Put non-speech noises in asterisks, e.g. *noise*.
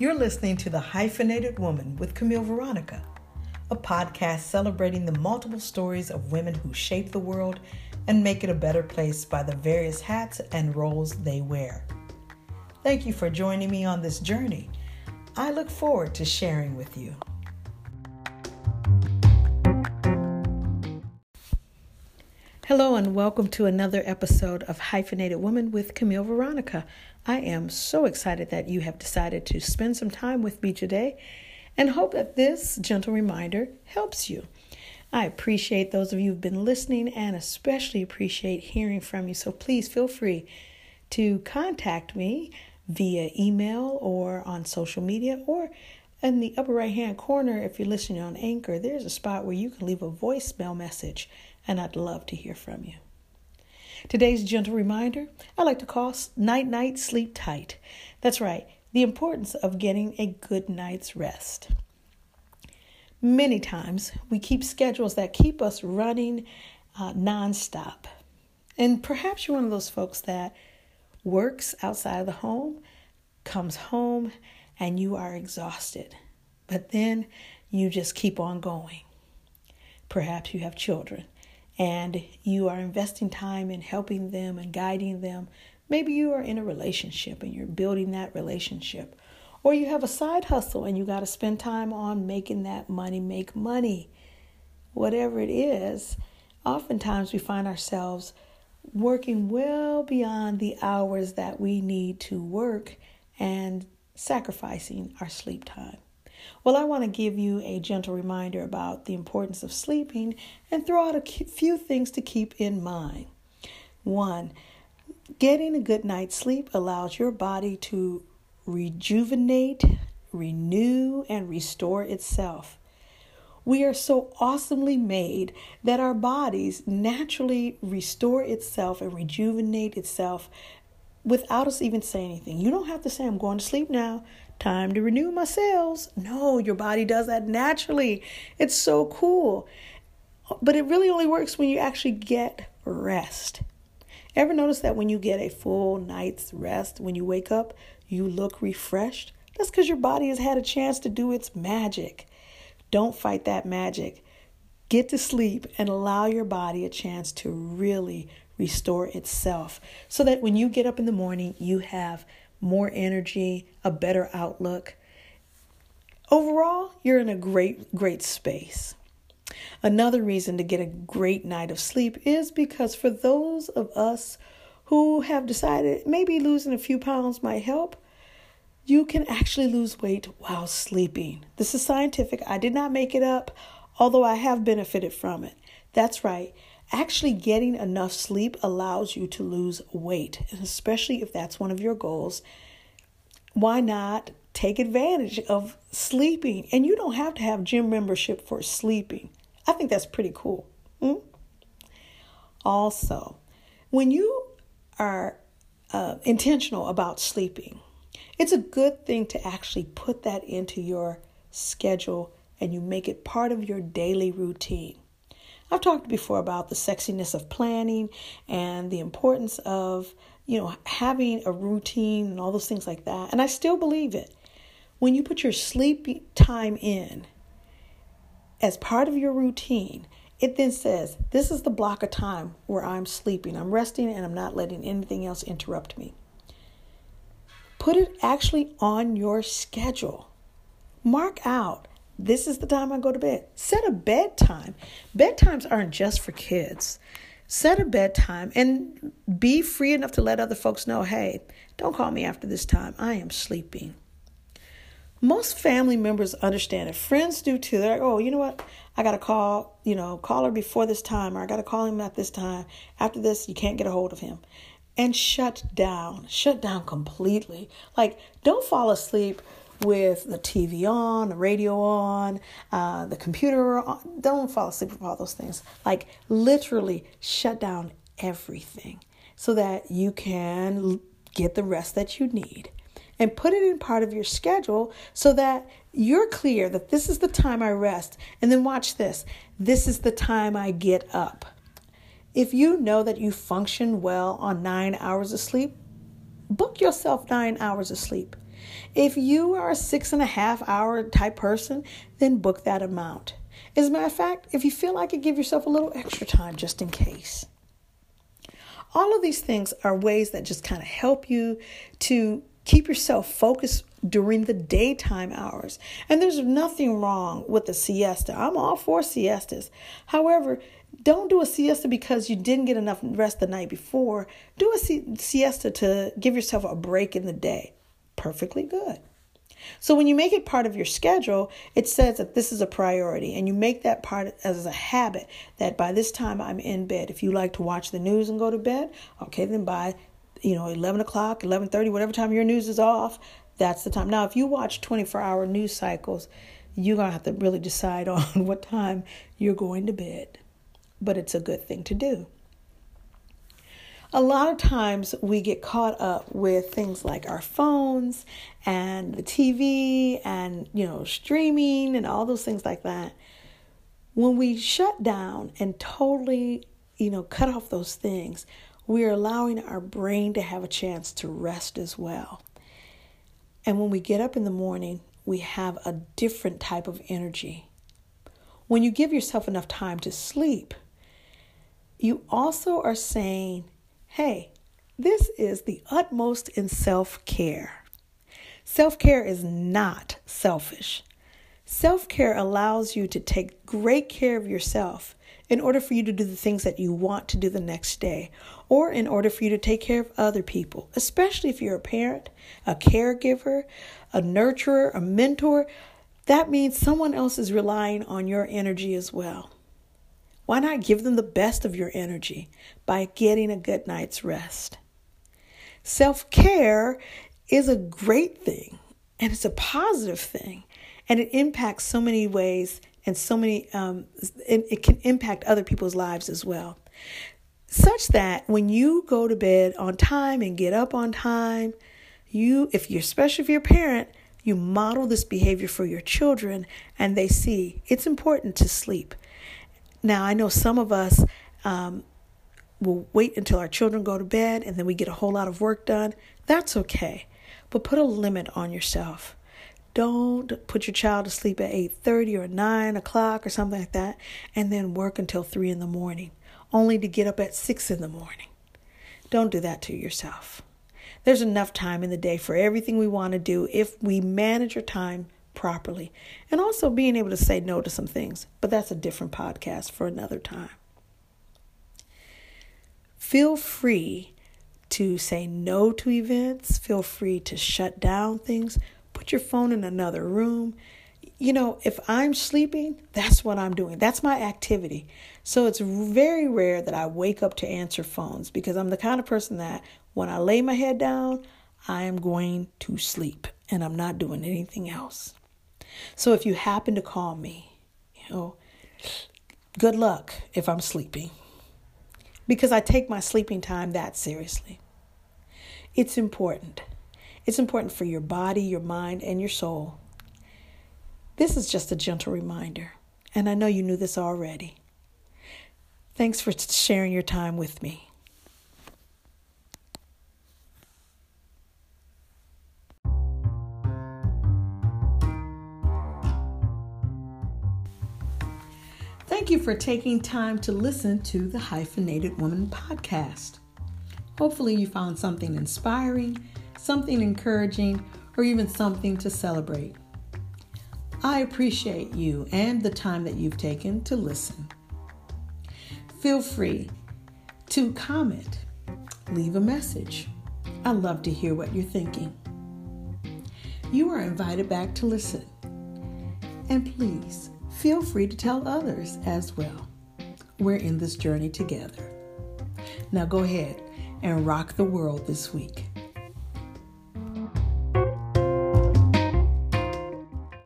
You're listening to The Hyphenated Woman with Camille Veronica, a podcast celebrating the multiple stories of women who shape the world and make it a better place by the various hats and roles they wear. Thank you for joining me on this journey. I look forward to sharing with you. Hello, and welcome to another episode of Hyphenated Woman with Camille Veronica. I am so excited that you have decided to spend some time with me today and hope that this gentle reminder helps you. I appreciate those of you who've been listening and especially appreciate hearing from you. So please feel free to contact me via email or on social media or in the upper right hand corner, if you're listening on Anchor, there's a spot where you can leave a voicemail message, and I'd love to hear from you. Today's gentle reminder I like to call Night Night Sleep Tight. That's right, the importance of getting a good night's rest. Many times we keep schedules that keep us running uh, nonstop. And perhaps you're one of those folks that works outside of the home, comes home, and you are exhausted. But then you just keep on going. Perhaps you have children and you are investing time in helping them and guiding them. Maybe you are in a relationship and you're building that relationship. Or you have a side hustle and you got to spend time on making that money make money. Whatever it is, oftentimes we find ourselves working well beyond the hours that we need to work and sacrificing our sleep time. Well, I want to give you a gentle reminder about the importance of sleeping and throw out a few things to keep in mind. One, getting a good night's sleep allows your body to rejuvenate, renew, and restore itself. We are so awesomely made that our bodies naturally restore itself and rejuvenate itself without us even saying anything. You don't have to say, I'm going to sleep now time to renew my cells. No, your body does that naturally. It's so cool. But it really only works when you actually get rest. Ever notice that when you get a full night's rest, when you wake up, you look refreshed? That's because your body has had a chance to do its magic. Don't fight that magic. Get to sleep and allow your body a chance to really restore itself so that when you get up in the morning, you have more energy, a better outlook. Overall, you're in a great, great space. Another reason to get a great night of sleep is because for those of us who have decided maybe losing a few pounds might help, you can actually lose weight while sleeping. This is scientific. I did not make it up, although I have benefited from it. That's right. Actually, getting enough sleep allows you to lose weight, especially if that's one of your goals. Why not take advantage of sleeping? And you don't have to have gym membership for sleeping. I think that's pretty cool. Hmm? Also, when you are uh, intentional about sleeping, it's a good thing to actually put that into your schedule and you make it part of your daily routine. I've talked before about the sexiness of planning and the importance of, you know, having a routine and all those things like that. And I still believe it. When you put your sleep time in as part of your routine, it then says, This is the block of time where I'm sleeping. I'm resting and I'm not letting anything else interrupt me. Put it actually on your schedule. Mark out this is the time I go to bed. Set a bedtime. Bedtimes aren't just for kids. Set a bedtime and be free enough to let other folks know hey, don't call me after this time. I am sleeping. Most family members understand it. Friends do too. They're like, oh, you know what? I got to call, you know, call her before this time, or I got to call him at this time. After this, you can't get a hold of him. And shut down. Shut down completely. Like, don't fall asleep with the TV on, the radio on, uh, the computer on. Don't fall asleep with all those things. Like literally shut down everything so that you can get the rest that you need. And put it in part of your schedule so that you're clear that this is the time I rest. And then watch this this is the time I get up. If you know that you function well on nine hours of sleep, book yourself nine hours of sleep. If you are a six and a half hour type person, then book that amount. As a matter of fact, if you feel like it, give yourself a little extra time just in case. All of these things are ways that just kind of help you to keep yourself focused during the daytime hours. And there's nothing wrong with a siesta. I'm all for siestas. However, don't do a siesta because you didn't get enough rest the night before. Do a siesta to give yourself a break in the day. Perfectly good. So when you make it part of your schedule, it says that this is a priority, and you make that part as a habit that by this time I'm in bed. If you like to watch the news and go to bed, okay, then by you know 11 o'clock, 11:30, whatever time your news is off, that's the time. Now, if you watch 24-hour news cycles, you're gonna have to really decide *laughs* on what time you're going to bed. But it's a good thing to do a lot of times we get caught up with things like our phones and the TV and you know streaming and all those things like that. When we shut down and totally you know cut off those things we're allowing our brain to have a chance to rest as well. And when we get up in the morning we have a different type of energy. When you give yourself enough time to sleep you also are saying Hey, this is the utmost in self care. Self care is not selfish. Self care allows you to take great care of yourself in order for you to do the things that you want to do the next day, or in order for you to take care of other people, especially if you're a parent, a caregiver, a nurturer, a mentor. That means someone else is relying on your energy as well. Why not give them the best of your energy by getting a good night's rest? Self care is a great thing and it's a positive thing and it impacts so many ways and so many, um, it, it can impact other people's lives as well. Such that when you go to bed on time and get up on time, you, if you're, especially if you're a parent, you model this behavior for your children and they see it's important to sleep. Now, I know some of us um, will wait until our children go to bed and then we get a whole lot of work done. That's okay. But put a limit on yourself. Don't put your child to sleep at 8:30 or 9 o'clock or something like that and then work until 3 in the morning, only to get up at 6 in the morning. Don't do that to yourself. There's enough time in the day for everything we want to do if we manage our time properly and also being able to say no to some things. But that's a different podcast for another time. Feel free to say no to events, feel free to shut down things, put your phone in another room. You know, if I'm sleeping, that's what I'm doing. That's my activity. So it's very rare that I wake up to answer phones because I'm the kind of person that when I lay my head down, I am going to sleep and I'm not doing anything else. So if you happen to call me, you know, good luck if I'm sleeping. Because I take my sleeping time that seriously. It's important. It's important for your body, your mind, and your soul. This is just a gentle reminder, and I know you knew this already. Thanks for sharing your time with me. Thank you for taking time to listen to the Hyphenated Woman podcast. Hopefully, you found something inspiring, something encouraging, or even something to celebrate. I appreciate you and the time that you've taken to listen. Feel free to comment, leave a message. I love to hear what you're thinking. You are invited back to listen. And please feel free to tell others as well. We're in this journey together. Now go ahead and rock the world this week.